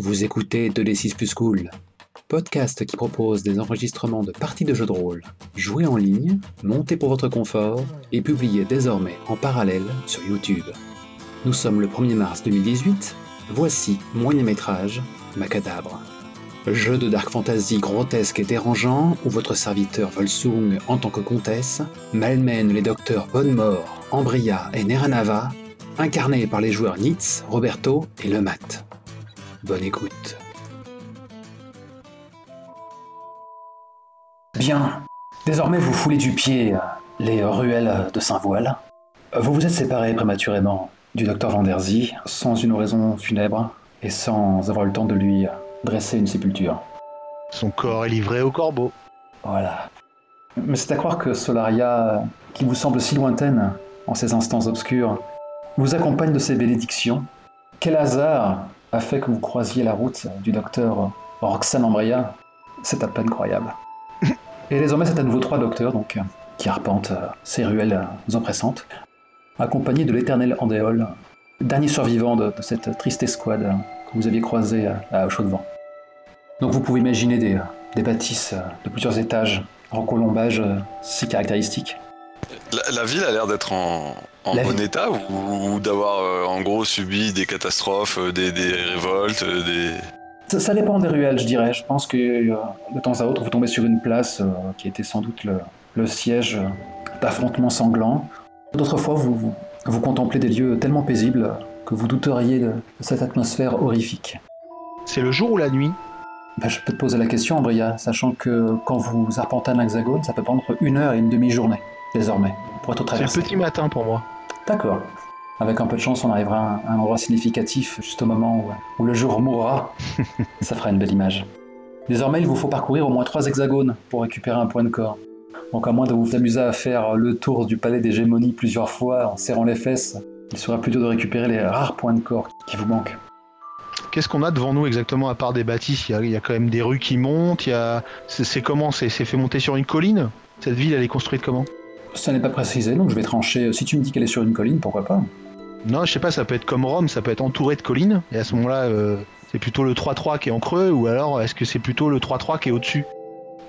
Vous écoutez 2D6 plus cool, podcast qui propose des enregistrements de parties de jeux de rôle, joués en ligne, montés pour votre confort et publiés désormais en parallèle sur YouTube. Nous sommes le 1er mars 2018, voici Moyen Métrage, Macadabre. Jeu de dark fantasy grotesque et dérangeant où votre serviteur Volsung en tant que comtesse malmène les docteurs Bonnemort, Ambria et Neranava, incarnés par les joueurs Nitz, Roberto et Lemat. Bonne écoute. Bien. Désormais, vous foulez du pied euh, les ruelles de Saint-Voile. Vous vous êtes séparés prématurément du docteur Vanderzy sans une raison funèbre et sans avoir le temps de lui euh, dresser une sépulture. Son corps est livré au corbeau. Voilà. Mais c'est à croire que Solaria, qui vous semble si lointaine en ces instants obscurs, vous accompagne de ses bénédictions. Quel hasard a fait que vous croisiez la route du docteur Roxane Ambria C'est à peine croyable. Et désormais, c'est à nouveau trois docteurs donc, qui arpentent ces ruelles oppressantes, accompagnés de l'éternel Andéol, dernier survivant de, de cette triste escouade que vous aviez croisé à, à Chaud-de-Vent. Donc vous pouvez imaginer des, des bâtisses de plusieurs étages en colombage si caractéristiques. La, la ville a l'air d'être en, en La bon ville- état ou, ou d'avoir euh, en gros subi des catastrophes, euh, des, des révoltes, euh, des... Ça, ça dépend des ruelles, je dirais. Je pense que de temps à autre, vous tombez sur une place euh, qui était sans doute le, le siège d'affrontements sanglants. D'autres fois, vous, vous, vous contemplez des lieux tellement paisibles que vous douteriez de, de cette atmosphère horrifique. C'est le jour ou la nuit? Ben, je peux te poser la question, Ambria, sachant que quand vous arpentez un hexagone, ça peut prendre une heure et une demi-journée, désormais, pour être C'est le traversé. petit matin pour moi. D'accord. Avec un peu de chance, on arrivera à un endroit significatif, juste au moment où, où le jour mourra. Ça fera une belle image. Désormais, il vous faut parcourir au moins trois hexagones pour récupérer un point de corps. Donc à moins de vous amuser à faire le tour du palais d'hégémonie plusieurs fois en serrant les fesses, il sera dur de récupérer les rares points de corps qui vous manquent. Qu'est-ce qu'on a devant nous exactement à part des bâtisses? Il y, a, il y a quand même des rues qui montent. Il y a... C'est c'est comment? C'est c'est fait monter sur une colline? Cette ville, elle est construite comment? Ça n'est pas précisé, donc je vais trancher. Si tu me dis qu'elle est sur une colline, pourquoi pas Non, je sais pas, ça peut être comme Rome, ça peut être entouré de collines. Et à ce moment-là, euh, c'est plutôt le 3-3 qui est en creux, ou alors est-ce que c'est plutôt le 3-3 qui est au-dessus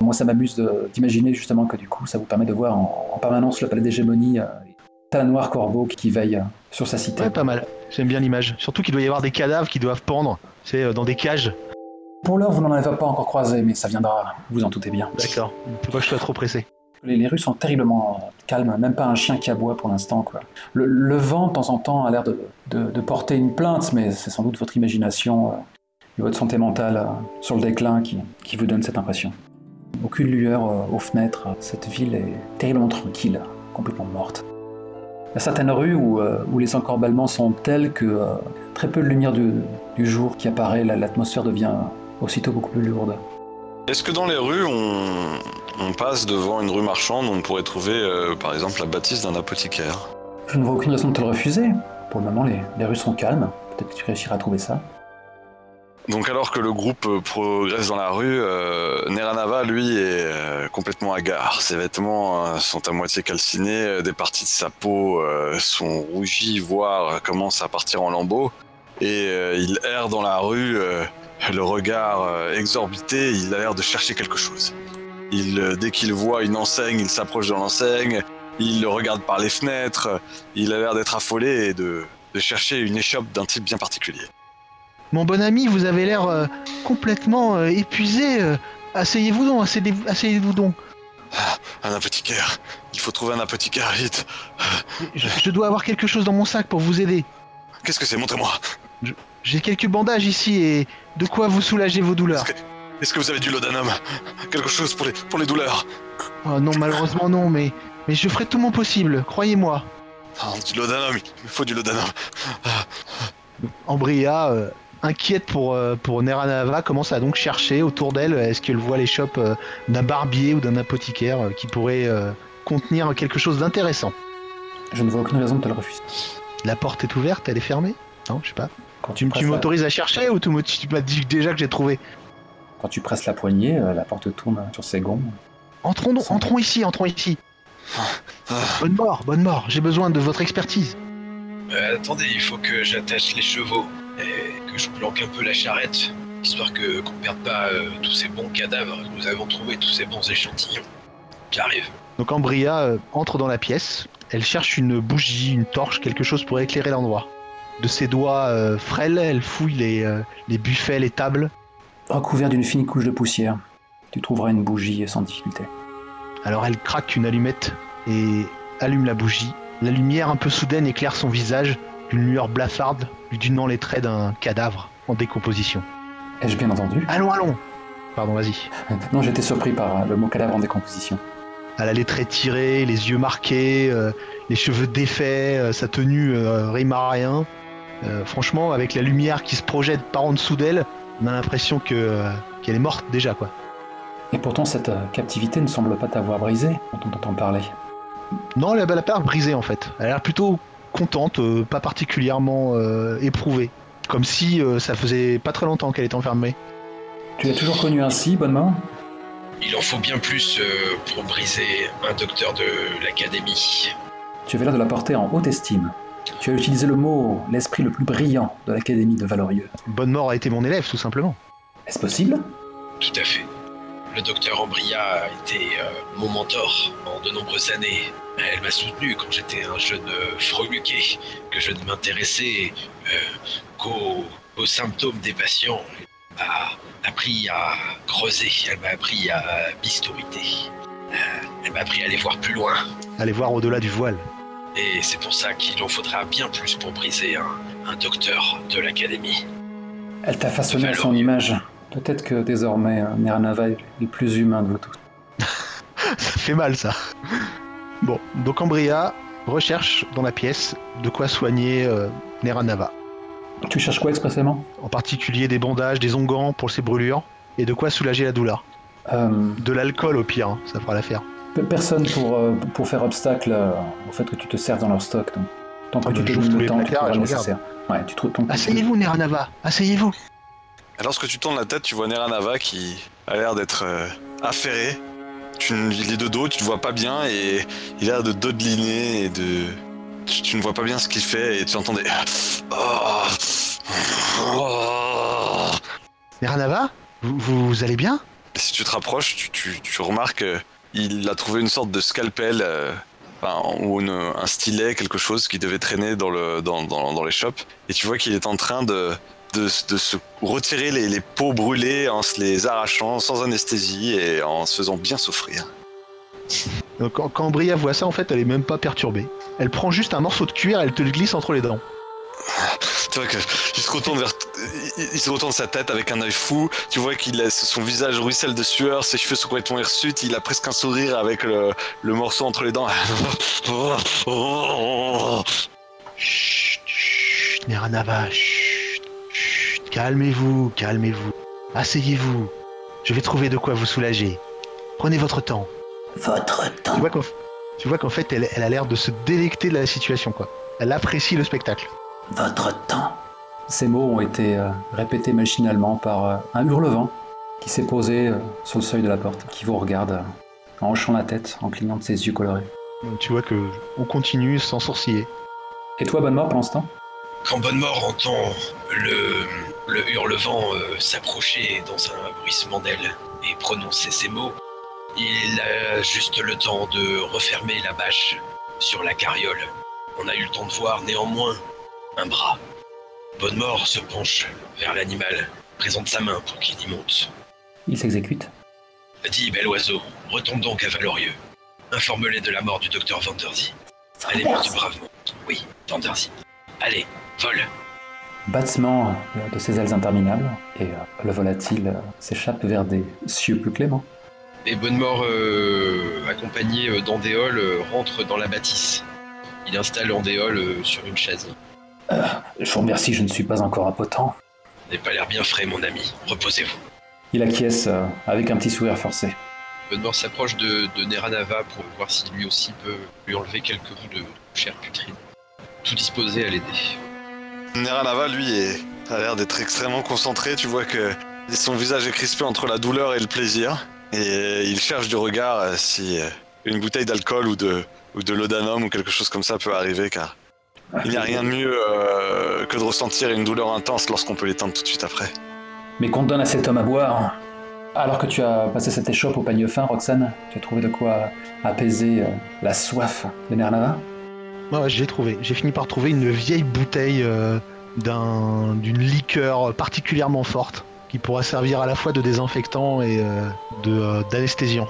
Moi, ça m'amuse d'imaginer justement que du coup, ça vous permet de voir en, en permanence le palais d'hégémonie, euh, un noir corbeau qui veille euh, sur sa cité. Ouais, pas mal. J'aime bien l'image. Surtout qu'il doit y avoir des cadavres qui doivent pendre, c'est euh, dans des cages. Pour l'heure, vous n'en avez pas encore croisé, mais ça viendra, vous en doutez bien. D'accord. Faut pas que je sois trop pressé. Les, rues sont terriblement calmes, même pas un chien qui aboie pour l'instant. Le, vent, de temps en temps, a l'air de, porter une plainte, mais c'est sans doute votre imagination euh, et votre santé mentale euh, sur le déclin qui, vous donne cette impression. Aucune lueur euh, aux fenêtres, cette ville est terriblement tranquille, complètement morte. Il y a certaines rues où, les encorballements sont tels que très peu de lumière du, du jour qui apparaît, la- l'atmosphère devient aussitôt beaucoup plus lourde. Est-ce que dans les rues, on, on passe devant une rue marchande où on pourrait trouver euh, par exemple la bâtisse d'un apothicaire? Je ne vois aucune raison de te le refuser. Pour le moment, les, les rues sont calmes. Peut-être que tu réussiras à trouver ça. Donc alors que le groupe euh, progresse dans la rue, euh, Neranava, lui, est euh, complètement hagard. Ses vêtements euh, sont à moitié calcinés, des parties de sa peau sont rougies, voire commencent à partir en lambeaux. Et euh, il erre dans la rue, euh, le regard euh, exorbité, il a l'air de chercher quelque chose. Il, dès qu'il voit une enseigne, il s'approche de l'enseigne, il le regarde par les fenêtres, il a l'air d'être affolé et de, de chercher une échoppe d'un type bien particulier. Mon bon ami, vous avez l'air complètement épuisé. Asseyez-vous donc, asseyez- asseyez-vous donc. Un apothicaire. Il faut trouver un apothicaire vite. Je, je dois avoir quelque chose dans mon sac pour vous aider. Qu'est-ce que c'est? Montrez-moi. J'ai quelques bandages ici et de quoi vous soulager vos douleurs. Est-ce que vous avez du laudanum Quelque chose pour les, pour les douleurs Oh non, malheureusement non, mais, mais je ferai tout mon possible, croyez-moi. Ah, Du laudanum, il me faut du laudanum. Ambria, euh, inquiète pour, euh, pour Neranava, commence à donc chercher autour d'elle est-ce qu'elle voit l'échoppe euh, d'un barbier ou d'un apothicaire euh, qui pourrait euh, contenir quelque chose d'intéressant? Je ne vois aucune raison de te le refuser. La porte est ouverte, elle est fermée? Non, je sais pas. Quand Tu, tu la- m'autorises à chercher ou tu m'as dit déjà que j'ai trouvé Quand tu presses la poignée, euh, la porte tourne sur ses gonds. Entrons, donc- entrons ici, entrons ici. Ah, Bonne mort, bonne mort, j'ai besoin de votre expertise. Euh, attendez, il faut que j'attache les chevaux et que je planque un peu la charrette, histoire que qu'on perde pas euh, tous ces bons cadavres. Nous avons trouvé tous ces bons échantillons. J'arrive. Donc Ambria euh, entre dans la pièce. Elle cherche une bougie, une torche, quelque chose pour éclairer l'endroit. De ses doigts euh, frêles, elle fouille les, euh, les buffets, les tables. Recouvert d'une fine couche de poussière, tu trouveras une bougie sans difficulté. Alors elle craque une allumette et allume la bougie. La lumière un peu soudaine éclaire son visage d'une lueur blafarde, lui donnant les traits d'un cadavre en décomposition. Ai-je bien entendu? Allons, allons Pardon, vas-y. Non, j'étais surpris par le mot cadavre en décomposition. Elle a les traits tirés, les yeux marqués, euh, les cheveux défaits, euh, sa tenue euh, rime à rien. Euh, franchement, avec la lumière qui se projette par en dessous d'elle, on a l'impression que euh, qu'elle est morte déjà, quoi. Et pourtant, cette euh, captivité ne semble pas t'avoir brisé, dont on t'entend parler. Non, elle a la part brisée en fait. Elle a l'air plutôt contente, euh, pas particulièrement euh, éprouvée. Comme si euh, ça faisait pas très longtemps qu'elle était enfermée. Tu l'as toujours connu ainsi, Bonnement Il en faut bien plus euh, pour briser un docteur de l'académie. Tu avais l'air de la porter en haute estime. Tu as utilisé le mot l'esprit le plus brillant de l'Académie de Valorieux. Bonne mort a été mon élève, tout simplement. Est-ce possible? Tout à fait. Le docteur Ambria a été euh, mon mentor en de nombreuses années. Elle m'a soutenu quand j'étais un jeune euh, freluqué, que je ne m'intéressais euh, qu'aux aux symptômes des patients. Elle m'a appris à creuser, elle m'a appris à bistouiter. Euh, elle m'a appris à aller voir plus loin. Allez voir au-delà du voile. Et c'est pour ça qu'il en faudra bien plus pour briser un, un docteur de l'académie. Elle t'a façonné à son image. Peut-être que désormais, euh, Neranava est le plus humain de vous tous. Ça fait mal ça. Bon, donc Ambria recherche dans la pièce de quoi soigner euh, Neranava. Tu cherches quoi expressément? En particulier des bandages, des onguents pour ses brûlures et de quoi soulager la douleur. Euh, De l'alcool au pire, hein, ça fera l'affaire. Pe- Personne pour, euh, pour faire obstacle euh, au fait que tu te serves dans leur stock. Donc. Tant que Ah tu bah, te tous le temps, tu trouveras le nécessaire. Ouais, tu trouves ton Asseyez-vous Neranava, asseyez-vous. Lorsque tu tournes la tête, tu vois Neranava qui a l'air d'être euh, affairé. Tu, ne- il est de dos, tu ne vois pas bien et il a l'air de dodeliner et de. Tu, tu ne vois pas bien ce qu'il fait et tu entends des. Oh. Oh. Neranava, vous, vous allez bien? Et si tu te rapproches, tu, tu- tu remarques qu'il a trouvé une sorte de scalpel euh, ou un stylet, quelque chose qui devait traîner dans, le, dans, dans, les shops. Et tu vois qu'il est en train de, de, de se retirer les, les peaux brûlées en se les arrachant sans anesthésie et en se faisant bien souffrir. Donc, quand, quand Ambria voit ça, en fait, elle est même pas perturbée. Elle prend juste un morceau de cuir, elle te le glisse entre les dents. Tu vois que il se retourne vers, il, se retourne sa tête avec un œil fou. Tu vois qu'il a son visage ruisselle de sueur, ses cheveux sont complètement hirsutes. Il a presque un sourire avec le, le morceau entre les dents. Chut, chut, Neranava, chut, chut, calmez-vous, calmez-vous. Asseyez-vous. Je vais trouver de quoi vous soulager. Prenez votre temps. Votre Tu temps. vois qu'en, tu vois qu'en fait, elle, elle a l'air de se délecter de la situation, quoi. Elle apprécie le spectacle. Votre temps. Ces mots ont été euh, répétés machinalement par euh, un hurlevent qui s'est posé euh, sur le seuil de la porte, qui vous regarde en hochant la tête, en clignant de ses yeux colorés. Tu vois que on continue sans sourciller. Et toi, bonne mort pendant ce temps Quand Bonnemort entend le, le hurlevent euh, s'approcher dans un bruissement d'ailes et prononcer ces mots, il a juste le temps de refermer la bâche sur la carriole. On a eu le temps de voir néanmoins un bras. Bonnemort se penche vers l'animal, présente sa main pour qu'il y monte. Il s'exécute. Dis, bel oiseau, retombe donc à Valorieux. Informe-les de la mort du docteur Vandersy. Elle est morte bravement. Oui, Vandersy. Allez, vole. Battement de ses ailes interminables, et euh, le volatile euh, s'échappe vers des cieux plus cléments. Et Bonnemort, euh, accompagné d'Andéol, rentre dans la bâtisse. Il installe Andéol sur une chaise. Je vous remercie, je ne suis pas encore impotent. Vous n'avez pas l'air bien frais, mon ami. Reposez-vous. Il acquiesce euh, avec un petit sourire forcé. Bonnemort s'approche de, de Neranava pour voir si lui aussi peut lui enlever quelques bouts de chair putride. Tout disposé à l'aider. Neranava, lui, est, a l'air d'être extrêmement concentré. Tu vois que son visage est crispé entre la douleur et le plaisir. Et il cherche du regard euh, si euh, une bouteille d'alcool ou de, ou de laudanum ou quelque chose comme ça peut arriver, car Il n'y a rien de mieux euh, que de ressentir une douleur intense lorsqu'on peut l'éteindre tout de suite après. Mais qu'on te donne à cet homme à boire. Alors que tu as passé cette échoppe au panier fin, Roxane, tu as trouvé de quoi apaiser euh, la soif des Nernava Ouais, ouais, j'ai trouvé. J'ai fini par trouver une vieille bouteille euh, d'un- d'une liqueur particulièrement forte qui pourra servir à la fois de désinfectant et euh, de, euh, d'anesthésiant.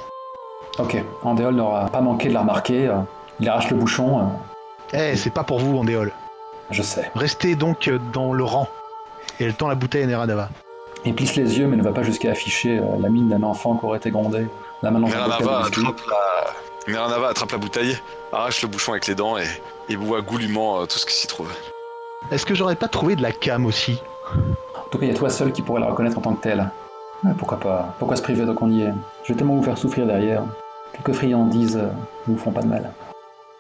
Ok, Andéol n'aura pas manqué de la remarquer. il arrache le bouchon, Eh, c'est pas pour vous, Andéol. je sais. Restez donc euh, dans le rang. Et elle tend la bouteille à Neradava. Il plisse les yeux, mais ne va pas jusqu'à afficher euh, la mine d'un enfant qui aurait été grondé. La main de biscuits. attrape la... Miranava attrape la bouteille, arrache le bouchon avec les dents et, et boit goulûment euh, tout ce qui s'y trouve. Est-ce que j'aurais pas trouvé de la cam aussi? En tout cas, il y a toi seul qui pourrait la reconnaître en tant que telle. Pourquoi pas? Pourquoi se priver tant qu'on y est Je vais tellement vous faire souffrir derrière. Quelques friandises ne vous font pas de mal.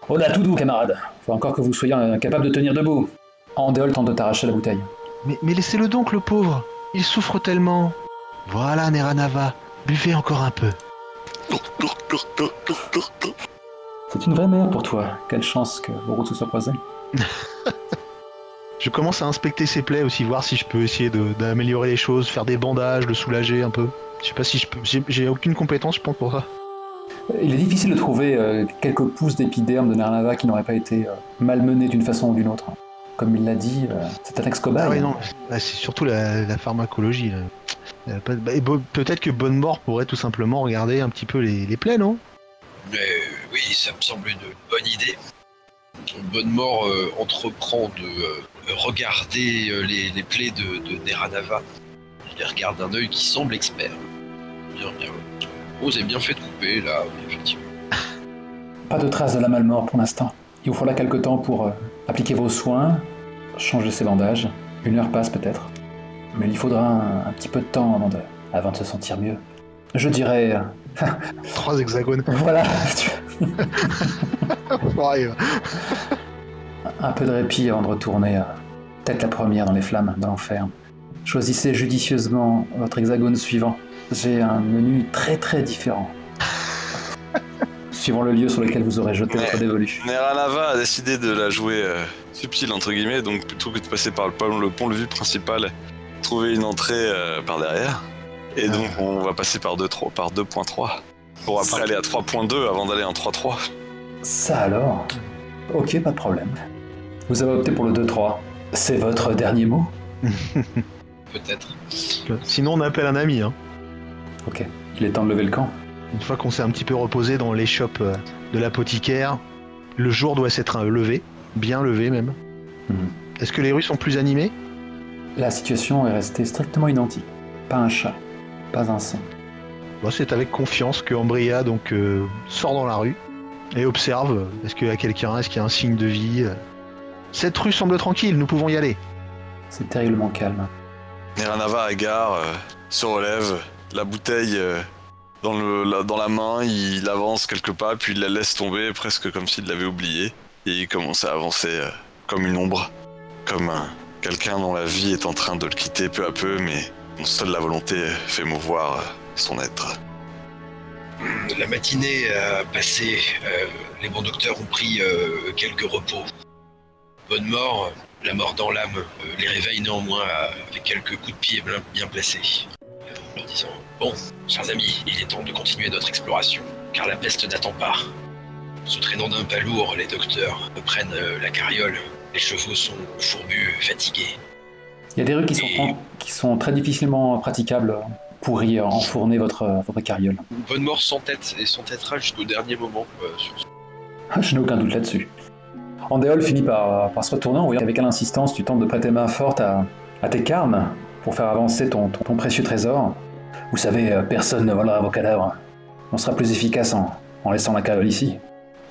Oh là, tout doux, camarade Faut encore que vous soyez euh, capable de tenir debout. Andéol tente de t'arracher la bouteille. Mais, mais laissez-le donc, le pauvre. Il souffre tellement. Voilà, Neranava. Buvez encore un peu. C'est une vraie mère pour toi. Quelle chance que vos routes se soient croisées. Je commence à inspecter ses plaies aussi, voir si je peux essayer d'améliorer les choses, faire des bandages, le soulager un peu. Je sais pas si je peux. j'ai- J'ai aucune compétence, je pense, pour ça. Il est difficile de trouver euh, quelques pousses d'épiderme de Nernava qui n'auraient pas été euh, malmenés d'une façon ou d'une autre. Comme il l'a dit, euh, c'est un ex-cobaye. Ah non. C'est surtout la, la pharmacologie. Peut-être que Bonne Mort pourrait tout simplement regarder un petit peu les, les plaies, non? Mais oui, ça me semble une bonne idée. Bonne mort euh, entreprend de euh, regarder euh, les, les plaies de, de Neranava. Il les regarde d'un œil qui semble expert. Bien, bien. Oh, c'est bien fait de couper là, oui, effectivement. Pas de traces de la malmort pour l'instant. Il vous faudra quelque temps pour euh, appliquer vos soins, changer ses bandages. Une heure passe peut-être. Mais il faudra un, un petit peu de temps avant de, avant de se sentir mieux. Je dirais... euh, Trois hexagones. voilà, un peu de répit avant de retourner euh, tête la première dans les flammes, dans l'enfer. Choisissez judicieusement votre hexagone suivant. J'ai un menu très très différent. Suivant le lieu sur lequel vous aurez jeté votre dévolu. Neranava a décidé de la jouer euh, subtile entre guillemets, donc plutôt que de passer par le pont, le pont principal, trouver une entrée euh, par derrière. Et donc on va passer par 2.3 par 2.3 pour après aller à 3.2 avant d'aller en 3.3. Ça alors? Ok, pas de problème. Vous avez opté pour le 2-3. C'est votre dernier mot? Peut-être. Sinon, on appelle un ami. Hein. Ok. Il est temps de lever le camp. Une fois qu'on s'est un petit peu reposé dans l'échoppe euh, de l'apothicaire, le jour doit s'être euh, levé, bien levé même. Mhm. Est-ce que les rues sont plus animées? La situation est restée strictement identique. Pas un chat, pas un son. Bon, C'est avec confiance que Ambria donc euh, sort dans la rue et observe. Est-ce qu'il y a quelqu'un Est-ce qu'il y a un signe de vie. Cette rue semble tranquille, nous pouvons y aller. C'est terriblement calme. Neranava hagard euh, se relève, la bouteille euh, dans, la, main, il avance quelques pas, puis il la laisse tomber presque comme s'il l'avait oublié. Et il commence à avancer euh, comme une ombre, comme un- quelqu'un dont la vie est en train de le quitter peu à peu, mais dont seule la volonté fait mouvoir euh, son être. La matinée a passé. les bons docteurs ont pris quelques repos. Bonne mort, la mort dans l'âme, les réveille néanmoins avec quelques coups de pied bien, placés. Bon, chers amis, il est temps de continuer notre exploration, car la peste n'attend pas. Se traînant d'un pas lourd, les docteurs prennent euh, la carriole. Les chevaux sont fourbus, fatigués. Il y a des rues qui sont, Et- qui sont très difficilement praticables pour y enfourner votre, votre carriole. Bonne mort sans tête et s'entêtera jusqu'au dernier moment euh, sur Je n'ai aucun doute là-dessus. Andéol finit par, par se retourner en voyant qu'avec quelle insistance tu tentes de prêter main forte à, à tes carmes pour faire avancer ton, ton, ton précieux trésor. Vous savez, euh, personne ne volera vos cadavres. On sera plus efficace en, en laissant la carriole ici.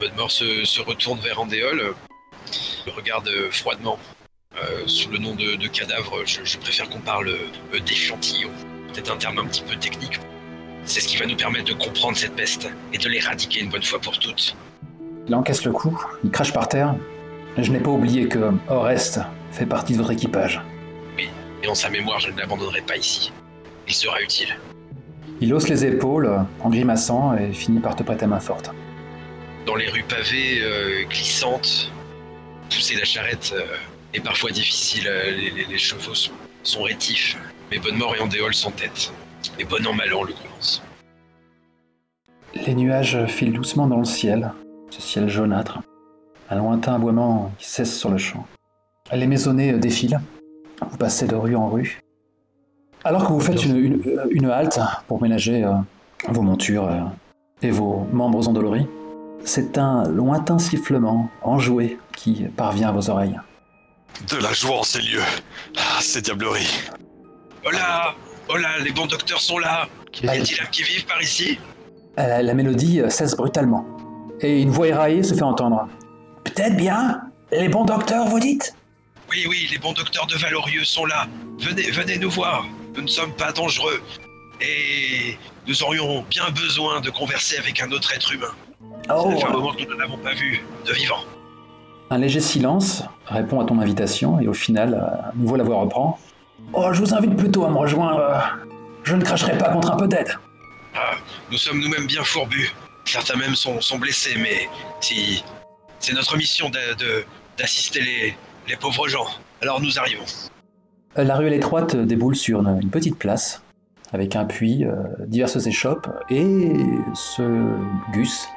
Bonne mort se, se retourne vers Andéol, le regarde euh, froidement. Euh, sous le nom de, de cadavre, je, je préfère qu'on parle euh, d'échantillon. Peut-être un terme un petit peu technique. C'est ce qui va nous permettre de comprendre cette peste et de l'éradiquer une bonne fois pour toutes. Il encaisse le coup, il crache par terre. Je n'ai pas oublié que Oreste fait partie de votre équipage. Et en sa mémoire, je ne l'abandonnerai pas ici. Il sera utile. Il hausse les épaules en grimaçant et finit par te prêter main forte. Dans les rues pavées, euh, glissantes, pousser la charrette euh, est parfois difficile. euh, Les, les- les chevaux sont, sont rétifs. Mais Bonnemort et Andéol sont tête. Et bon an, mal an, le commence. Les nuages filent doucement dans le ciel, ce ciel jaunâtre. Un lointain aboiement qui cesse sur le champ. Les maisonnées défilent. Vous passez de rue en rue. Alors que vous faites une, une- une halte pour ménager euh, vos montures euh, et vos membres endoloris, c'est un lointain sifflement enjoué qui parvient à vos oreilles. De la joie en ces lieux. Ah, ces diableries. Oh là Oh là, les bons docteurs sont là Y a-t-il un qui vive par ici? Euh, la mélodie euh, cesse brutalement. Et une voix éraillée se fait entendre. Peut-être bien Les bons docteurs, vous dites? Oui, oui, les bons docteurs de Valorieux sont là. Venez, venez nous voir. Nous ne sommes pas dangereux. Et nous aurions bien besoin de converser avec un autre être humain. Oh Ça fait un moment que nous ne l'avons pas vu de vivant. Un léger silence répond à ton invitation et au final, à nouveau la voix reprend. Oh, je vous invite plutôt à me rejoindre. euh, Je ne cracherai pas contre un peu d'aide. Ah, nous sommes nous-mêmes bien fourbus. Certains même sont, sont blessés, mais si c'est notre mission d'assister les, les pauvres gens. Alors nous arrivons. Euh, La ruelle étroite déboule sur une, petite place avec un puits, euh, diverses échoppes et ce Gus,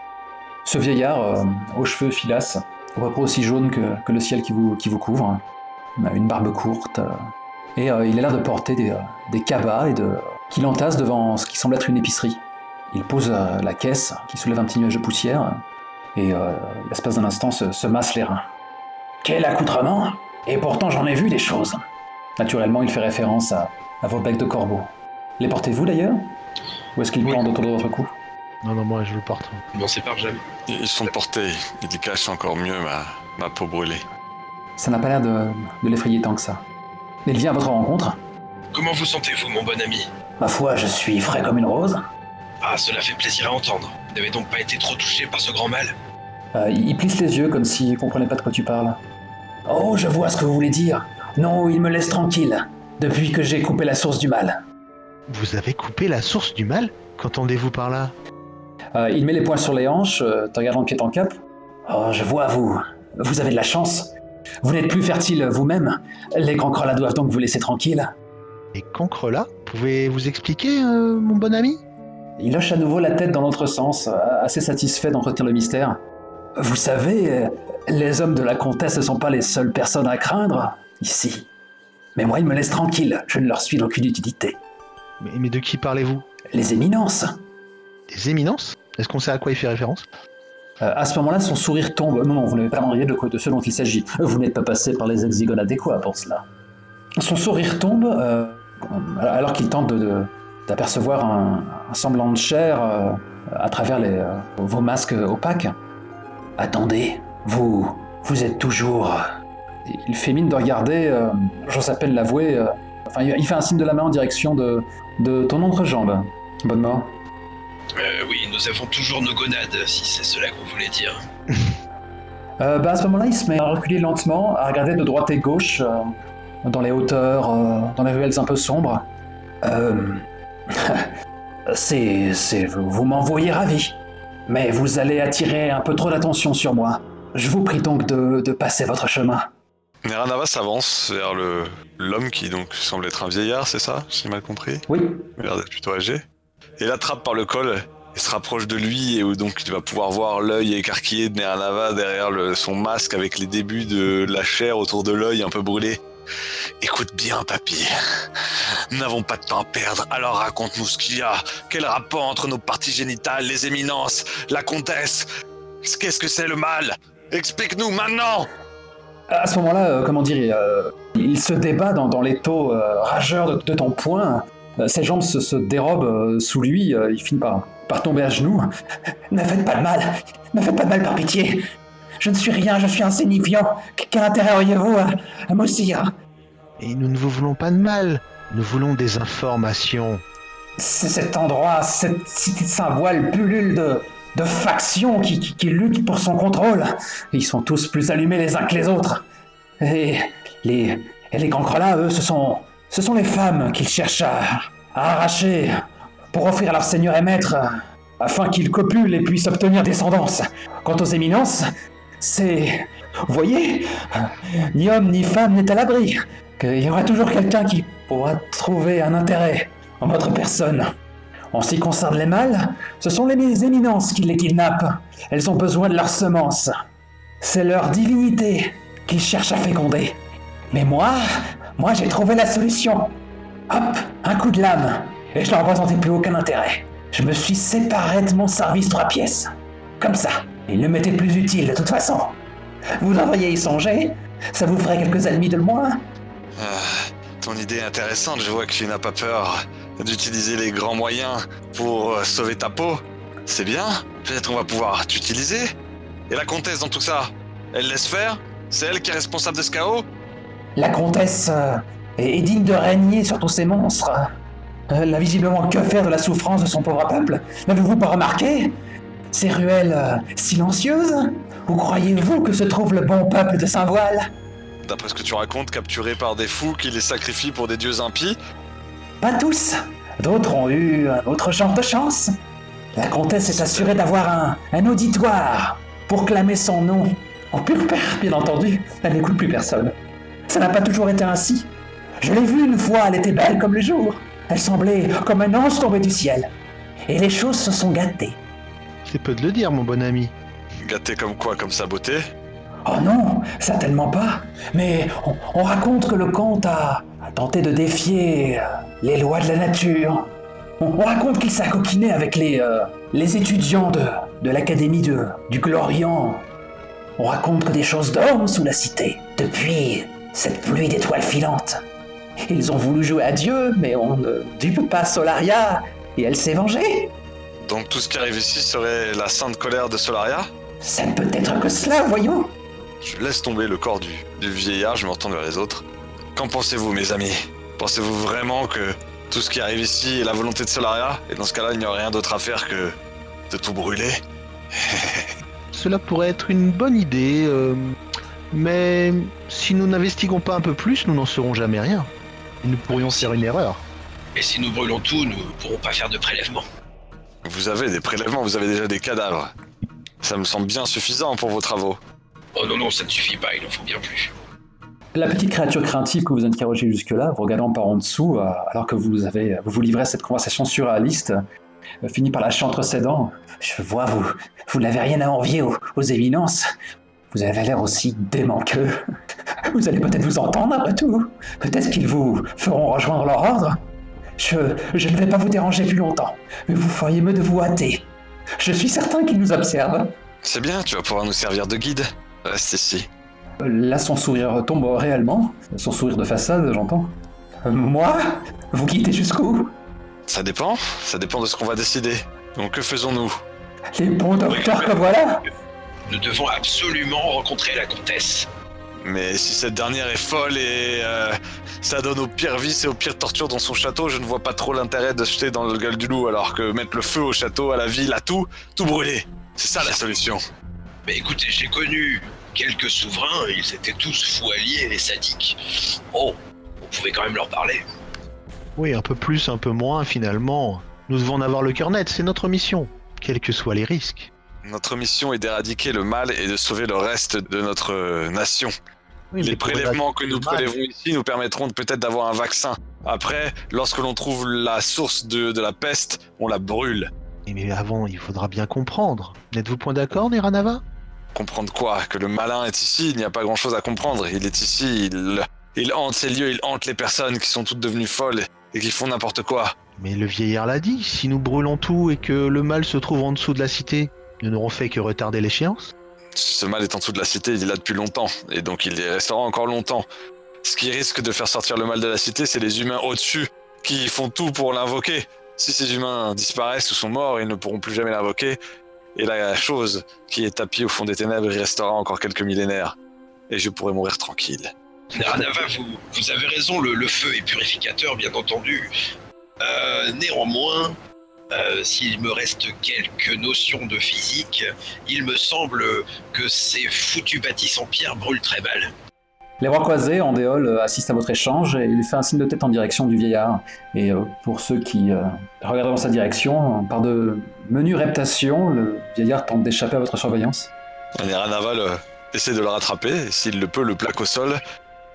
ce vieillard euh, aux cheveux filasses, peu près aussi jaune que, le ciel qui vous, qui vous couvre, a une barbe courte et il a l'air de porter des, cabas et de qu'il entasse devant ce qui semble être une épicerie. Il pose la caisse qui soulève un petit nuage de poussière et l'espace d'un instant se, se masse les reins. Quel accoutrement Et pourtant j'en ai vu des choses. Naturellement, il fait référence à, à vos becs de corbeau. Les portez-vous d'ailleurs? Ou est-ce qu'ils Oui. pendent autour de votre cou? Non, non, moi je le porte. N'en sépare jamais. Ils sont portés. Ils cachent encore mieux ma, ma peau brûlée. Ça n'a pas l'air de, de l'effrayer tant que ça. Il vient à votre rencontre. Comment vous sentez-vous, mon bon ami? Ma foi, je suis frais comme une rose. Ah, cela fait plaisir à entendre. Vous n'avez donc pas été trop touché par ce grand mal? Euh, il il plisse les yeux comme s'il comprenait pas de quoi tu parles. Oh, je vois ce que vous voulez dire. Non, il me laisse tranquille. Depuis que j'ai coupé la source du mal. Vous avez coupé la source du mal? Qu'entendez-vous par là? Euh, il met les poings sur les hanches, euh, te regardant pied en cap. Oh, je vois, vous. Vous avez de la chance. Vous n'êtes plus fertile vous-même. Les cancrelats doivent donc vous laisser tranquille. Et cancre-là Pouvez-vous expliquer, euh, mon bon ami? Il hoche à nouveau la tête dans l'autre sens, euh, assez satisfait d'entretenir le mystère. Vous savez, les hommes de la comtesse ne sont pas les seules personnes à craindre, ici. Mais moi, ils me laissent tranquille, je ne leur suis d'aucune utilité. mais, mais de qui parlez-vous? Les éminences Des éminences? Est-ce qu'on sait à quoi il fait référence? Euh, À ce moment-là, son sourire tombe. Non, non, vous n'avez pas demandé de, de ce dont il s'agit. Vous n'êtes pas passé par les hexagones adéquats pour cela. Son sourire tombe euh, alors qu'il tente d'apercevoir un, un semblant de chair euh, à travers les, vos masques opaques. Attendez, vous, vous êtes toujours... Il fait mine de regarder, euh, peine l'avouer, euh, enfin il fait un signe de la main en direction de, de ton entrejambe. Bonne mort. Euh, oui, nous avons toujours nos gonades, si c'est cela que vous voulez dire. Euh, bah, à ce moment-là, il se met à reculer lentement, à regarder de droite et gauche, dans les hauteurs, dans les ruelles un peu sombres. Euh, c'est, c'est, vous vous m'envoyez ravi, mais vous allez attirer un peu trop d'attention sur moi. Je vous prie donc de, de passer votre chemin. Neranava s'avance vers le l'homme qui donc semble être un vieillard, c'est ça J'ai mal compris? Oui, Il a l'air d'être plutôt âgé. Et l'attrape par le col et se rapproche de lui et où donc tu vas pouvoir voir l'œil écarquillé de Neranava derrière le- son masque avec les débuts de la chair autour de l'œil un peu brûlé. Écoute bien, papy. Nous n'avons pas de temps à perdre, alors raconte-nous ce qu'il y a. Quel rapport entre nos parties génitales, les éminences, la comtesse? Qu'est-ce que c'est le mal? Explique-nous maintenant à ce moment-là, euh, comment dire, il, euh, il se débat dans, dans l'étau euh, rageur de, de ton poing. Ses jambes se, se dérobent sous lui, il finit par, par tomber à genoux. Ne faites pas de mal, ne faites pas de mal par pitié. Je ne suis rien, je suis insignifiant. Quel intérêt auriez-vous à, à m'ossir Et nous ne vous voulons pas de mal. Nous voulons des informations. C'est cet endroit, cette cité de Saint-Voile pullule de, de factions qui, qui, qui luttent pour son contrôle. Ils sont tous plus allumés les uns que les autres. Et les, et les eux, ce sont, ce sont les femmes qu'ils cherchent à, à arracher pour offrir à leur seigneur et maître, afin qu'ils copulent et puissent obtenir descendance. Quant aux éminences, C'est... Vous voyez Ni homme ni femme n'est à l'abri. Il y aura toujours quelqu'un qui pourra trouver un intérêt en votre personne. En ce qui concerne les mâles, ce sont les éminences qui les kidnappent. Elles ont besoin de leurs semences. C'est leur divinité qu'ils cherchent à féconder. Mais moi, moi j'ai trouvé la solution. Hop, un coup de lame. Et je n'en représentais plus aucun intérêt. Je me suis séparé de mon service trois pièces. Comme ça. Il ne m'était plus utile de toute façon. Vous devriez y songer. Ça vous ferait quelques ennemis de moins. Ah, ton idée est intéressante, je vois que tu n'as pas peur d'utiliser les grands moyens pour euh, sauver ta peau. C'est bien, peut-être on va pouvoir t'utiliser. Et la comtesse dans tout ça, elle laisse faire C'est elle qui est responsable de ce chaos La comtesse euh, est digne de régner sur tous ces monstres. Euh, elle n'a visiblement que faire de la souffrance de son pauvre peuple. N'avez-vous pas remarqué Ces ruelles silencieuses? Où croyez-vous que se trouve le bon peuple de Saint-Voile? D'après ce que tu racontes, capturés par des fous qui les sacrifient pour des dieux impies Pas tous. D'autres ont eu un autre genre de chance. La comtesse est assurée d'avoir un, un auditoire pour clamer son nom. En pur père, bien entendu, elle n'écoute plus personne. Ça n'a pas toujours été ainsi. Je l'ai vue une fois, elle était belle comme le jour. Elle semblait comme un ange tombé du ciel. Et les choses se sont gâtées. C'est peu de le dire, mon bon ami. Gâtés comme quoi Comme sa beauté? Oh non, certainement pas. Mais on, on raconte que le comte a, a tenté de défier euh, les lois de la nature. On, on raconte qu'il s'est coquiné avec les, euh, les étudiants de, de l'académie de, du Glorian. On raconte que des choses dorment sous la cité, depuis cette pluie d'étoiles filantes. Ils ont voulu jouer à Dieu, mais on ne dupe pas Solaria, et elle s'est vengée. Donc tout ce qui arrive ici serait la sainte colère de Solaria? Ça ne peut être que cela, voyons. Je laisse tomber le corps du, du vieillard, je me retourne vers les autres. Qu'en pensez-vous, mes amis? Pensez-vous vraiment que tout ce qui arrive ici est la volonté de Solaria? Et dans ce cas-là, il n'y a rien d'autre à faire que de tout brûler? Cela pourrait être une bonne idée, euh, mais si nous n'investiguons pas un peu plus, nous n'en saurons jamais rien. Et nous pourrions faire une erreur. Et si nous brûlons tout, nous ne pourrons pas faire de prélèvement. Vous avez des prélèvements, vous avez déjà des cadavres. Ça me semble bien suffisant pour vos travaux. Oh non, non, ça ne suffit pas, il en faut bien plus. La petite créature craintive que vous interrogez jusque-là, vous regardant par en dessous, euh, alors que vous avez, vous, livrez cette conversation surréaliste, euh, finit par lâcher entre ses dents. Je vois, vous, vous n'avez rien à envier aux, éminences. Vous avez l'air aussi dément qu'eux. Vous allez peut-être vous entendre après tout. Peut-être qu'ils vous feront rejoindre leur ordre. Je, je ne vais pas vous déranger plus longtemps, mais vous feriez mieux de vous hâter. Je suis certain qu'ils nous observent. C'est bien, tu vas pouvoir nous servir de guide. Reste ici. Là, son sourire tombe réellement. Son sourire de façade, j'entends. Euh, Moi? Vous quittez jusqu'où? Ça dépend, ça dépend de ce qu'on va décider. Donc que faisons-nous? Les bons docteurs que voilà Nous devons absolument rencontrer la comtesse. Mais si cette dernière est folle et euh, ça donne aux pires vices et aux pires tortures dans son château, je ne vois pas trop l'intérêt de se jeter dans le gueule du loup alors que mettre le feu au château, à la ville, à tout, tout brûler. C'est ça la solution. Mais écoutez, j'ai connu quelques souverains, ils étaient tous fous alliés et sadiques. Oh, on pouvait quand même leur parler. Oui, un peu plus, un peu moins, finalement. Nous devons en avoir le cœur net, c'est notre mission, quels que soient les risques. Notre mission est d'éradiquer le mal et de sauver le reste de notre euh, nation. Oui, Les prélèvements que nous prélèvons ici nous permettront peut-être d'avoir un vaccin. Après, lorsque l'on trouve la source de, de la peste, on la brûle. Mais avant, il faudra bien comprendre. N'êtes-vous point d'accord, Neranava? Comprendre quoi Que le malin est ici, il n'y a pas grand-chose à comprendre. Il est ici, il, il hante ces lieux, il hante les personnes qui sont toutes devenues folles et qui font n'importe quoi. Mais le vieillard l'a dit, si nous brûlons tout et que le mal se trouve en dessous de la cité, nous n'aurons fait que retarder l'échéance? Ce mal est en dessous de la cité, il est là depuis longtemps, et donc il y restera encore longtemps. Ce qui risque de faire sortir le mal de la cité, c'est les humains au-dessus, qui font tout pour l'invoquer. Si ces humains disparaissent ou sont morts, ils ne pourront plus jamais l'invoquer, et la chose qui est tapie au fond des ténèbres, restera encore quelques millénaires. Et je pourrai mourir tranquille. Neranava, vous, vous avez raison, le, le feu est purificateur, bien entendu. Euh, néanmoins, euh, s'il me reste quelques notions de physique, il me semble que ces foutus bâtisses en pierre brûlent très mal. Les rois croisés, Andéol, euh, assistent à votre échange et il fait un signe de tête en direction du vieillard. Et euh, pour ceux qui euh, regardent dans sa direction, par de menues reptations, le vieillard tente d'échapper à votre surveillance. Neranava le, essaie de le rattraper, et s'il le peut, le plaque au sol,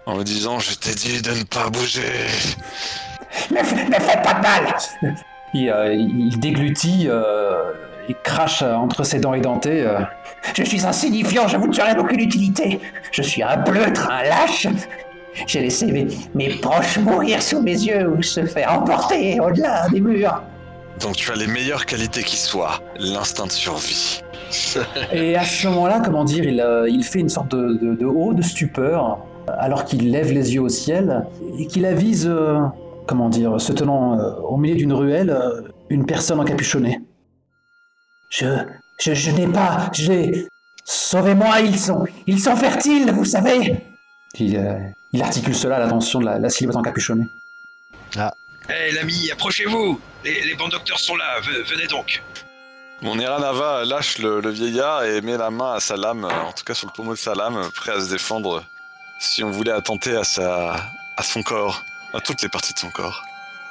en me disant Je t'ai dit de ne pas bouger. Ne, faites pas de mal Il, euh, il déglutit euh, et crache entre ses dents édentées. euh, Je suis insignifiant, je vous ne serai d'aucune utilité. Je suis un pleutre, un lâche. J'ai laissé mes, mes proches mourir sous mes yeux ou se faire emporter au-delà des murs. Donc tu as les meilleures qualités qui soient, l'instinct de survie. Et à ce moment-là, comment dire, il, euh, il fait une sorte de, de, de haut de stupeur, alors qu'il lève les yeux au ciel et qu'il avise, euh, comment dire, se tenant euh, au milieu d'une ruelle, euh, une personne encapuchonnée. Je, je, je n'ai pas, j'ai... Sauvez-moi, ils sont, ils sont fertiles, vous savez. Il, euh, il articule cela à l'attention de la, la silhouette encapuchonnée. Hé l'ami, approchez-vous les, les bons docteurs sont là, ve- venez donc. Mon Neranava lâche le, le vieillard et met la main à sa lame, en tout cas sur le pommeau de sa lame, prêt à se défendre si on voulait attenter à, sa, à son corps, à toutes les parties de son corps.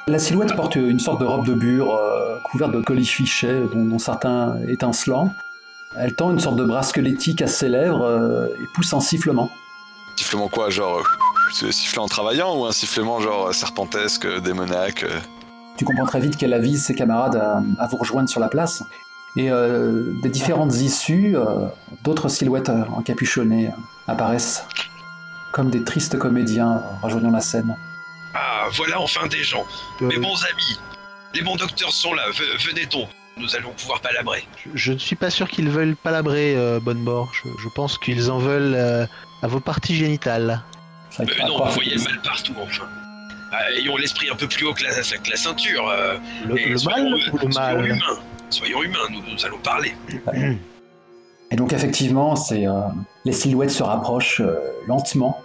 La silhouette porte une sorte de robe de bure euh, couverte de colifichets, dont, dont certains étincelants. Elle tend une sorte de bras squelettique à ses lèvres euh, et pousse un sifflement. Sifflement quoi Genre euh, siffler en travaillant ou un sifflement genre serpentesque, démoniaque euh Tu comprends très vite qu'elle avise ses camarades à, à vous rejoindre sur la place. Et des différentes issues, d'autres silhouettes encapuchonnées apparaissent, comme des tristes comédiens rejoignant la scène. Ah, voilà enfin des gens. Euh, Mes bons amis, les bons docteurs sont là, ve- venez donc. Nous allons pouvoir palabrer. je, je ne suis pas sûr qu'ils veulent palabrer, euh, bonne mort. Je, je pense qu'ils en veulent euh, à vos parties génitales. Mais à non, vous voyez le mal partout, enfin. Ah, ayons l'esprit un peu plus haut que la, que la ceinture. euh, Le, et le soyons- mal ou le soyons mal humains. Soyons humains, nous, nous allons parler. Et donc effectivement, c'est, euh, les silhouettes se rapprochent euh, lentement.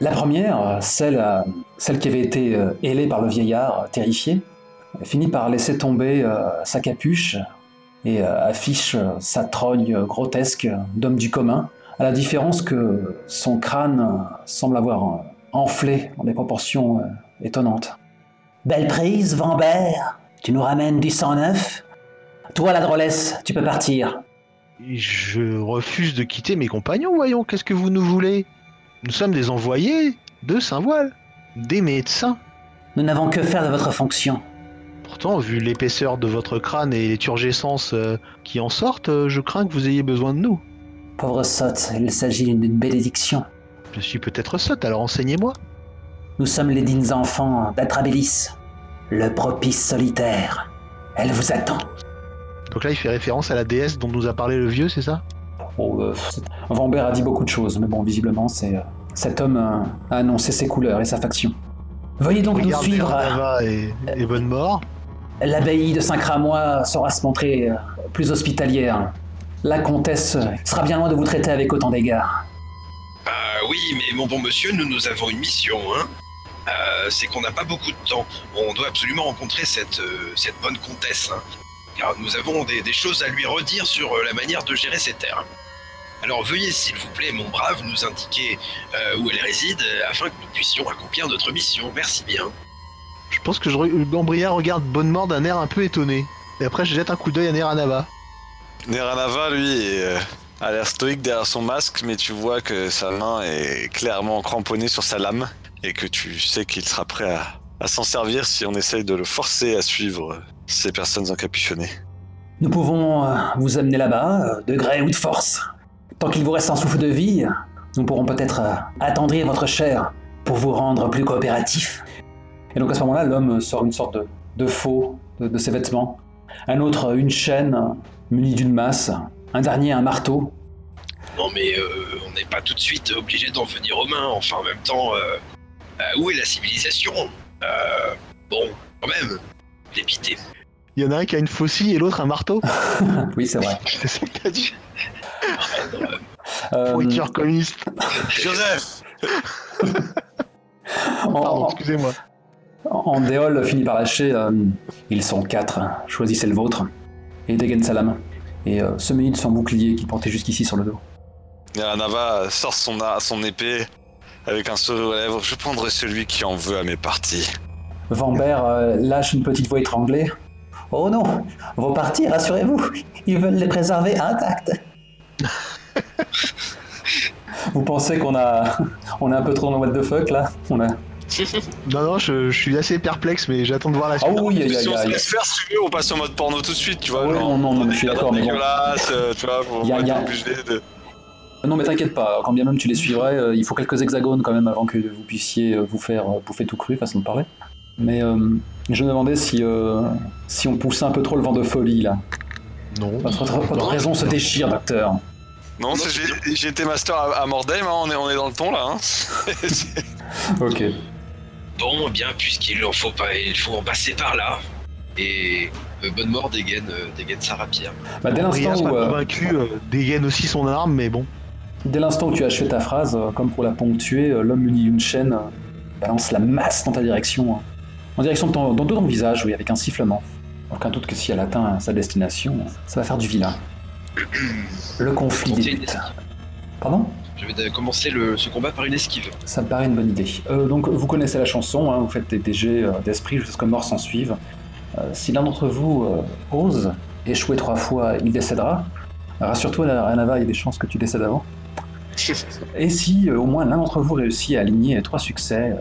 La première, euh, celle, celle qui avait été euh, ailée par le vieillard, euh, terrifié, finit par laisser tomber sa capuche et affiche sa trogne grotesque d'homme du commun, à la différence que son crâne semble avoir enflé en des proportions étonnantes. Belle prise, Vambert. Tu nous ramènes du sang neuf. Toi, la drôlesse, tu peux partir. Je refuse de quitter mes compagnons, voyons, qu'est-ce que vous nous voulez? Nous sommes des envoyés de Saint-Voile, des médecins. Nous n'avons que faire de votre fonction. Pourtant, vu l'épaisseur de votre crâne et les turgescences euh, qui en sortent, euh, je crains que vous ayez besoin de nous. Pauvre sotte, il s'agit d'une bénédiction. Je suis peut-être sotte, alors enseignez-moi. Nous sommes les dignes enfants d'Atrabilis, le propice solitaire. Elle vous attend. Donc là, il fait référence à la déesse dont nous a parlé le vieux, c'est ça? Bon, euh, Vambert a dit beaucoup de choses, mais bon, visiblement, c'est euh, cet homme euh, a annoncé ses couleurs et sa faction. Veuillez donc nous suivre. Bernava et, et Bonne Mort. L'abbaye de Saint-Cramois saura se montrer euh, plus hospitalière. La comtesse sera bien loin de vous traiter avec autant d'égards. Ah oui, mais mon bon monsieur, nous, nous avons une mission, hein. Euh, c'est qu'on n'a pas beaucoup de temps. On doit absolument rencontrer cette, euh, cette bonne comtesse. hein. Car nous avons des, des choses à lui redire sur euh, la manière de gérer ses terres. Alors veuillez, s'il vous plaît, mon brave, nous indiquer euh, où elle réside, euh, afin que nous puissions accomplir notre mission. Merci bien. Je pense que je re- Gambria regarde Bonne Mort d'un air un peu étonné. Et après, je jette un coup d'œil à Neranava. Neranava, lui, est, euh, a l'air stoïque derrière son masque, mais tu vois que sa main est clairement cramponnée sur sa lame et que tu sais qu'il sera prêt à, à s'en servir si on essaye de le forcer à suivre ces personnes encapuchonnées. Nous pouvons euh, vous amener là-bas, euh, de gré ou de force. Tant qu'il vous reste un souffle de vie, nous pourrons peut-être euh, attendrir votre chair pour vous rendre plus coopératif. Et donc à ce moment-là, l'homme sort une sorte de, faux de, ses vêtements. Un autre, une chaîne munie d'une masse. Un dernier, un marteau. Non mais euh, on n'est pas tout de suite obligé d'en venir aux mains. Enfin, en même temps, euh, où est la civilisation? Bon, quand même, dépité. Il y en a un qui a une faucille et l'autre un marteau. oui, c'est vrai. C'est ça que t'as dit. Euh, Pourriture communiste. Joseph en- Pardon, en- excusez-moi. Andéol finit par lâcher euh, Ils sont quatre, choisissez le vôtre. Et dégaine sa lame. Et euh, se munit de son bouclier qu'il portait jusqu'ici sur le dos. Neranava sort son, son épée avec un sourire aux lèvres. Je prendrai celui qui en veut à mes parties. Vambert euh, lâche une petite voix étranglée. Oh non, vos parties, rassurez-vous, ils veulent les préserver intacts. Vous pensez qu'on a, on est un peu trop dans le what the fuck là? On a. Non, non, je, je suis assez perplexe, mais j'attends de voir la Ah suite. oui, il y a- il y a- si on a- se laisse faire, si on passe en mode porno tout de suite, tu vois. Ouais, genre, non, non, non, on je suis d'accord, mais bon. dégueulasse, euh, tu vois, faut Il y a- faut il y a- être obligé de... Non, mais t'inquiète pas. Quand bien même tu les suivrais, euh, il faut quelques hexagones quand même avant que vous puissiez euh, vous faire bouffer tout cru, façon de parler. Mais euh, je me demandais si, euh, si on poussait un peu trop le vent de folie là. Non. Votre, votre Non. raison se déchire, docteur. Non, c'est- j'ai- été master à, à Mordheim, hein, on, est, on est dans le ton là. Hein. Ok. Bon, eh bien, puisqu'il en faut pas, il faut en passer par là. Et euh, bonne mort dégaine, euh, dégaine sa rapière. Bah, dès l'instant où, euh, convaincu, euh, dégaine aussi son arme, mais bon. dès l'instant où tu as achevé ta phrase, comme pour la ponctuer, l'homme muni d'une chaîne balance la masse dans ta direction, hein. En direction de ton, dans ton visage, oui, avec un sifflement. Aucun doute que si elle atteint sa destination, ça va faire du vilain. Le conflit débute. Pardon? Je vais commencer le, ce combat par une esquive. Ça me paraît une bonne idée. Euh, donc, vous connaissez la chanson, hein, vous faites des, des jets euh, d'esprit jusqu'à ce que mort s'en suive. Euh, si l'un d'entre vous euh, ose échouer trois fois, il décédera. Rassure-toi, Ranava, il y a des chances que tu décèdes avant. Et si au moins l'un d'entre vous réussit à aligner trois succès,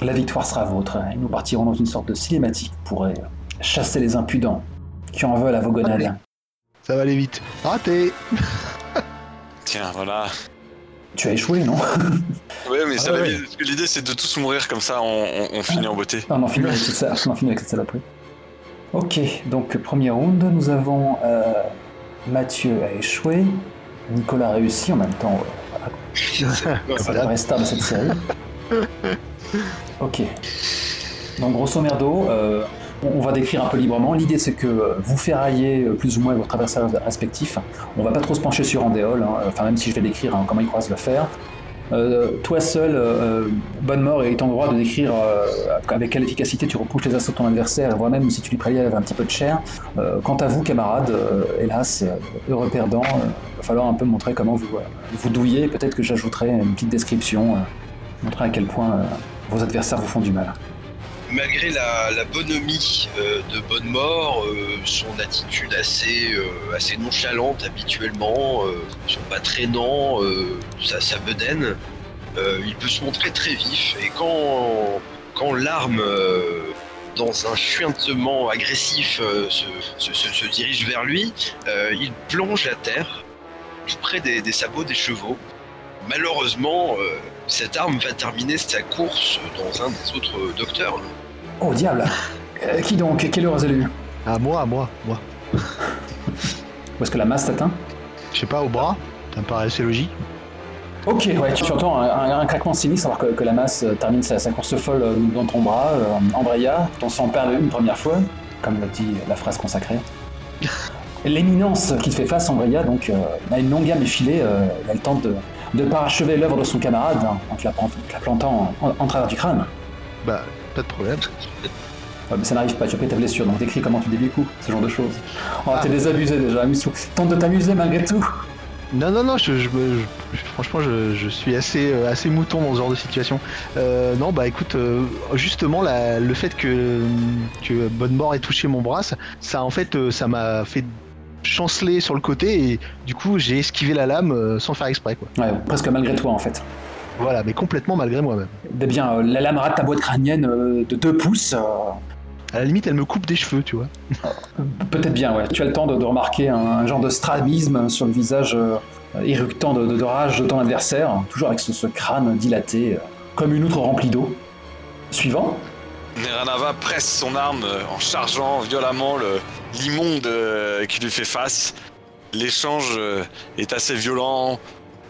la victoire sera vôtre. Et nous partirons dans une sorte de cinématique pour euh, chasser les impudents qui en veulent à vos gonades. Ça va aller vite. Raté Tiens, voilà. Tu as échoué, non? Ouais, mais c'est Ah ouais. L'idée, c'est de tous mourir comme ça, on, on- on finit en beauté. Ah, on en finit avec cette salle, on en finit avec cette salle après. Ok, donc premier round, nous avons euh, Mathieu a échoué, Nicolas a réussi en même temps. euh, voilà, c'est la vraie star de cette série. Ok. Donc grosso merdo, euh, on va décrire un peu librement. L'idée c'est que euh, vous ferraillez euh, plus ou moins votre adversaire respectif. On va pas trop se pencher sur Andéol, hein, enfin même si je vais décrire hein, comment il croise le fer. Toi seul, Bonne Mort est en droit de décrire avec quelle efficacité tu repousses les assauts de ton adversaire, voire même si tu lui prélèves un petit peu de chair. Quant à vous, camarades, hélas, heureux perdant, il va falloir un peu montrer comment vous, vous douillez. Peut-être que j'ajouterai une petite description, montrer à quel point vos adversaires vous font du mal. Malgré la, bonhomie euh, de Bonne Mort, euh, son attitude assez, euh, assez nonchalante habituellement, son pas traînant, sa, sa bedaine, il peut se montrer très vif. Et quand, quand l'arme, dans un chuintement agressif, se, se- dirige vers lui, il plonge à terre, tout près des sabots des chevaux. Malheureusement, euh, cette arme va terminer sa course dans un des autres docteurs. Oh diable Euh, Qui donc? Quelle heureuse élue À moi, à moi, moi. Où est-ce que la masse t'atteint? Je sais pas, au bras Ça me paraît assez logique. Ok, ouais, tu entends un, un- un craquement sinistre alors que, que la masse euh, termine sa, sa course folle euh, dans ton bras, euh, embraya, ton sang perd une première fois, comme le dit la phrase consacrée. L'éminence qui te fait face, embraya, donc, euh, a une longue gamme effilée, euh, elle tente de, de parachever l'œuvre de son camarade hein, en, te la, en te la plantant en, en travers du crâne. Bah, pas de problème. Ouais, mais ça n'arrive pas, tu as pris ta blessure, donc décris comment tu coup, ce genre de choses. Oh, Ah. t'es désabusé déjà, amuse-toi. Tente de t'amuser malgré tout. Non, non, non, je, je me- je- franchement, je, je suis assez, euh, assez mouton dans ce genre de situation. Euh, non, bah écoute, euh, justement, la- le fait que, que Bonne Mort ait touché mon bras, ça, ça, en fait, euh, ça m'a fait chanceler sur le côté et du coup, j'ai esquivé la lame euh, sans faire exprès, quoi. Ouais, presque malgré toi en fait. Voilà, mais complètement malgré moi-même. Eh bien, euh, la lame rate ta boîte crânienne euh, de 2 pouces. À la limite, elle me coupe des cheveux, tu vois. Peut-être bien, ouais. Tu as le temps de, de remarquer un, un genre de strabisme sur le visage euh, éructant de, de- de rage de ton adversaire, toujours avec ce, ce crâne dilaté, euh, comme une outre remplie d'eau. Suivant. Neranava presse son arme euh, en chargeant violemment le- l'immonde euh, qui lui fait face. L'échange euh, est assez violent.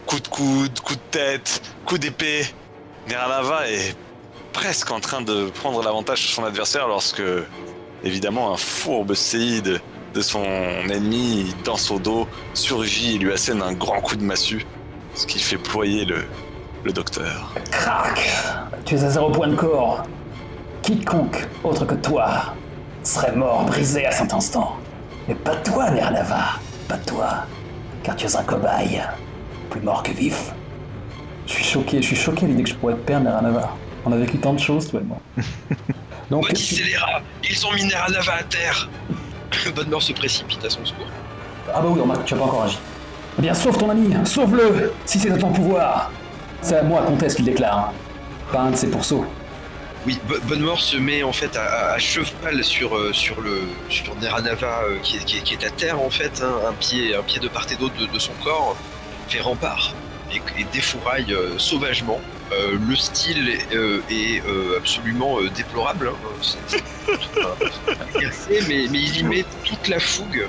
Coup de coude, coup de tête, coup d'épée. Neranava est presque en train de prendre l'avantage sur son adversaire lorsque, évidemment, un fourbe séide de son ennemi dans son dos surgit et lui assène un grand coup de massue, ce qui fait ployer le, le docteur. Crac Tu es à zéro point de corps. Quiconque autre que toi serait mort brisé à cet instant. Mais pas toi, Nernava. Pas toi. Car tu es un cobaye. Plus mort que vif. Je suis choqué, je suis choqué à l'idée que je pourrais te perdre, Nernava. On a vécu tant de choses, toi et moi. Donc, Maudits scélérats, ils ont mis Neranava à terre Bonne mort se précipite à son secours. Ah bah oui, remarque, tu as pas encore agi. Eh bien, sauve ton ami, sauve-le, si c'est de ton pouvoir. C'est à moi, comtesse, qu'il déclare. hein. Pas un de ses pourceaux. Oui, Bo- Bonnemort se met en fait à, cheval sur, euh, sur, Neranava euh, qui, est- est- est à terre en fait, hein, un, pied, de part et d'autre de, son corps, fait rempart et, défouraille euh, sauvagement. Le style est, est, absolument déplorable, hein. Exercé, mais, mais il y met toute la fougue,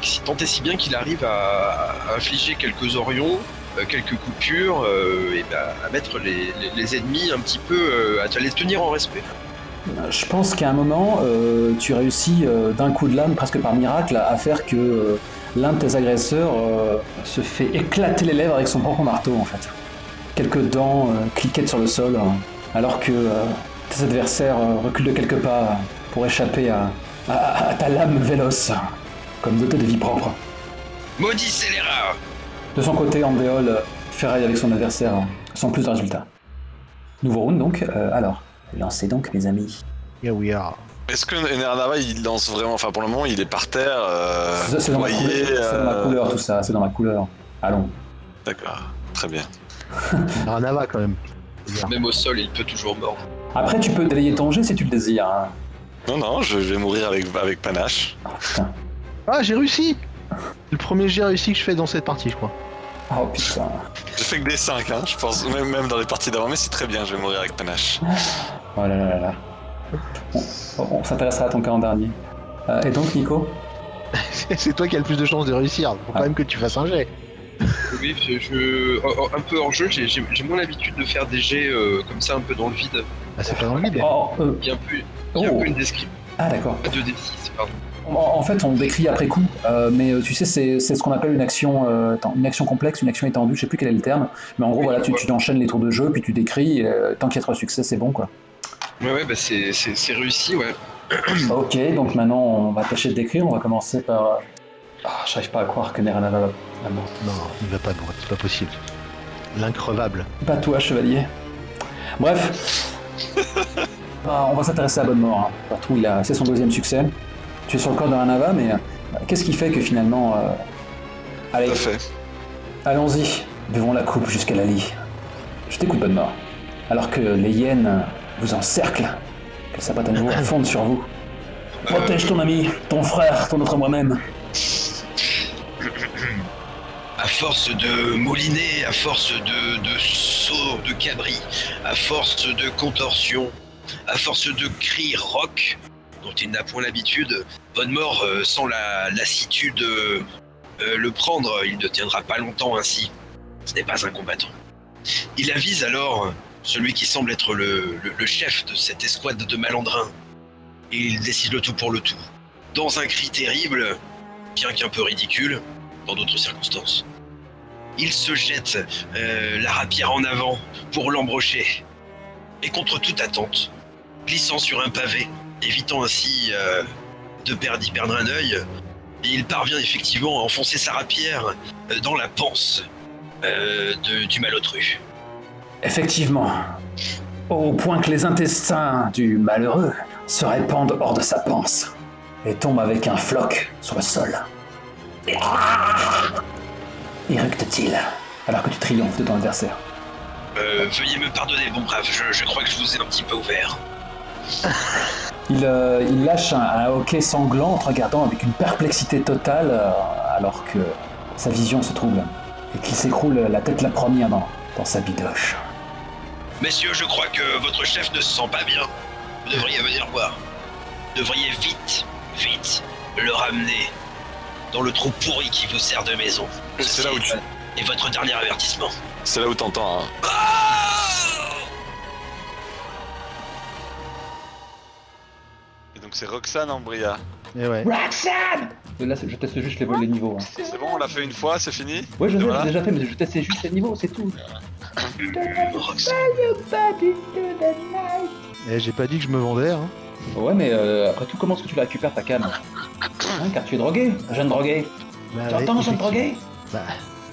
si tant et si bien qu'il arrive à, infliger quelques orions quelques coupures euh, et bah, à mettre les, les- les ennemis un petit peu euh, à les tenir en respect. Euh, Je pense qu'à un moment, euh, tu réussis euh, d'un coup de lame, presque par miracle, à faire que euh, l'un de tes agresseurs euh, se fait éclater les lèvres avec son propre marteau, en fait. Quelques dents euh, cliquettent sur le sol, euh, alors que euh, tes adversaires euh, reculent de quelques pas euh, pour échapper à, à- à ta lame véloce, comme dotée de vie propre. Maudit scélérat De son côté, Andéol ferraille avec son adversaire sans plus de résultat. Nouveau round donc, euh, alors, lancez donc mes amis. Yeah we are. Est-ce que Neranava il lance vraiment Enfin, pour le moment, il est par terre. euh, C'est dans, ma noyé, couleur- c'est dans ma euh, couleur tout ça, c'est dans ma couleur. Allons. D'accord, très bien. Ranava quand même. Même au sol, il peut toujours mordre. Après, tu peux délayer ton jet si tu le désires. hein. Non, non, je vais mourir avec, avec panache. Ah. Ah, j'ai réussi C'est le premier jet réussi que je fais dans cette partie, je crois. Oh putain. J'ai fait que des 5, hein, je pense, même, même dans les parties d'avant, mais c'est très bien, je vais mourir avec panache. Oh là là là là. Bon, on, on s'intéressera à ton cas en dernier. Euh, et donc, Nico C'est toi qui as le plus de chances de réussir. Faut quand Ah. même que tu fasses un jet. Oui, je, je- oh, oh, un peu hors jeu, j'ai- moins l'habitude de faire des jets euh, comme ça un peu dans le vide. Ah, c'est pas dans le vide. Oh, euh, Il y a un peu, il y a un peu une description. Ah d'accord. Pas de D6, pardon. En, en fait, on décrit après coup, euh, mais euh, tu sais, c'est c'est ce qu'on appelle une action, euh, une action complexe, une action étendue, je sais plus quel est le terme, mais en gros, voilà, tu, tu enchaînes les tours de jeu, puis tu décris, et, euh, tant qu'il y a trois succès, c'est bon, quoi. Ouais, ouais, bah c'est réussi, ouais. Ok, donc maintenant, on va tâcher de décrire, on va commencer par... Ah, j'arrive pas à croire que Neranava va va mort. Non, il va pas mourir, c'est pas possible. L'increvable. Pas toi, chevalier. Bref. Ah, on va s'intéresser à Bonne Mort. Hein. Partout, il a... c'est son deuxième succès. Tu es sur le corps de Ranava, mais euh, qu'est-ce qui fait que finalement... euh, Allez, Tout à fait. allons-y. Buvons la coupe jusqu'à la lit. Je t'écoute, Bonne Mort. Alors que les hyènes vous encerclent, qu'elles s'abattent à nouveau, fondent sur vous. Protège ton ami, ton frère, ton autre moi-même. À force de mouliner, à force de, de sauts, de cabris, à force de contorsions, à force de cris rock, dont il n'a point l'habitude, Bonnemort euh, sent la lassitude euh, euh, le prendre. Il ne tiendra pas longtemps ainsi. Ce n'est pas un combattant. Il avise alors celui qui semble être le, chef de cette escouade de malandrins. Il décide le tout pour le tout. Dans un cri terrible, bien qu'un peu ridicule, dans d'autres circonstances. Il se jette la rapière en avant pour l'embrocher. Et contre toute attente, glissant sur un pavé, évitant ainsi euh, de perdre, d'y perdre un œil, il parvient effectivement à enfoncer sa rapière euh, dans la panse euh, de- du malotru. Effectivement. Au point que les intestins du malheureux se répandent hors de sa panse et tombent avec un floc sur le sol. Éructe-t-il alors que tu triomphes de ton adversaire? Euh, veuillez me pardonner, bon brave, je, je crois que je vous ai un petit peu ouvert. Il, euh, il lâche un, un hoquet sanglant en te regardant avec une perplexité totale euh, alors que sa vision se trouble et qu'il s'écroule la tête la première dans, dans sa bidoche. Messieurs, je crois que votre chef ne se sent pas bien. Vous devriez venir voir. Vous devriez vite, vite le ramener dans le trou pourri qui vous sert de maison. C'est là où tu- Et votre dernier avertissement. C'est là où t'entends. Hein. Et c'est Roxane Ambria. Et ouais. Là, je teste juste les, les niveaux. hein. C'est bon, on l'a fait une fois, c'est fini? Ouais, je Et sais, voilà. j'ai déjà fait, mais je testais juste les niveaux, c'est tout. Roxane. Eh, j'ai pas dit que je me vendais, hein. Ouais, mais euh, après tout, comment est-ce que tu la récupères ta canne? Hein, Car tu es drogué, jeune drogué. Bah, Tu ouais, entends, jeune drogué? Bah,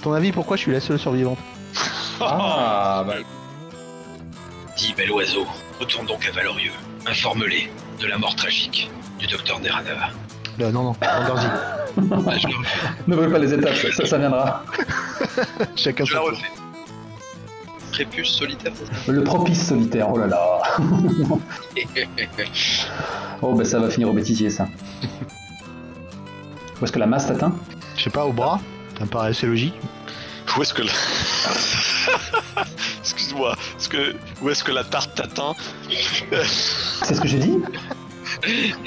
ton avis, pourquoi je suis la seule survivante? Ah, bah. Dis, bel oiseau, retourne donc à Valorieux. Informe-les de la mort tragique du docteur Neranava. Euh, Non, non, Anderzy. Bah, je le refais. Ne brûle pas les étapes, ça, ça- ça viendra. Chacun Je la son tour. refais. Prépuce solitaire, c'est Le propice solitaire, oh là là. Oh, ben ça va finir au bêtisier, ça. Où est-ce que la masse t'atteint? Je sais pas, au bras? Ça me paraît assez logique. Où est-ce que la... Excuse-moi, que... où est-ce que la tarte t'atteint C'est ce que j'ai dit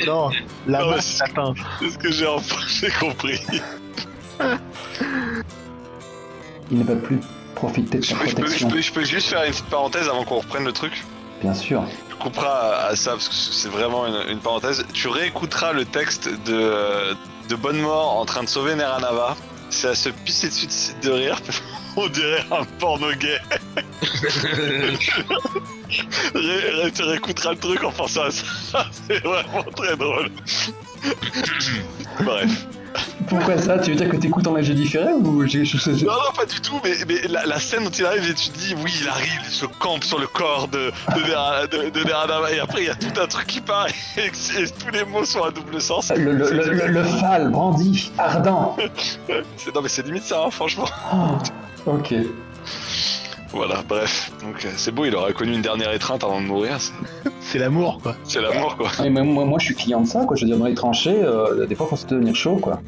Non, la ouais, masse c'est- ce que j'ai enfin compris. Il ne va plus profiter de Je sa peux, je peux- je protection. peux- je peux juste faire une petite parenthèse avant qu'on reprenne le truc Bien sûr. Tu couperas à, à ça parce que c'est vraiment une, une parenthèse. Tu réécouteras le texte de, de Bonne Mort en train de sauver Neranava. C'est à se pisser dessus de, de rire. On dirait un porno gay. Ré- tu réécouteras le truc en pensant à ça. C'est vraiment très drôle. Bref. Pourquoi ça? Tu veux dire que t'écoutes en léger différé ou j'ai... je- je- je- Non, non, pas du tout, mais, mais la, la scène dont il arrive et tu te dis, oui, il arrive, il se campe sur le corps de, de, de, de et après il y a tout un truc qui part et, et tous les mots sont à double sens. Le, le, le, le- le phale brandi, ardent. C'est- Non, mais c'est limite ça, hein, franchement. Oh, ok. Voilà, bref. Donc euh, c'est beau, il aura connu une dernière étreinte avant de mourir, c'est- C'est l'amour, quoi. c'est l'amour quoi. Et moi, moi, moi, je suis client de ça, quoi. Je veux dire, dans les tranchées, euh, des fois, faut se tenir chaud, quoi.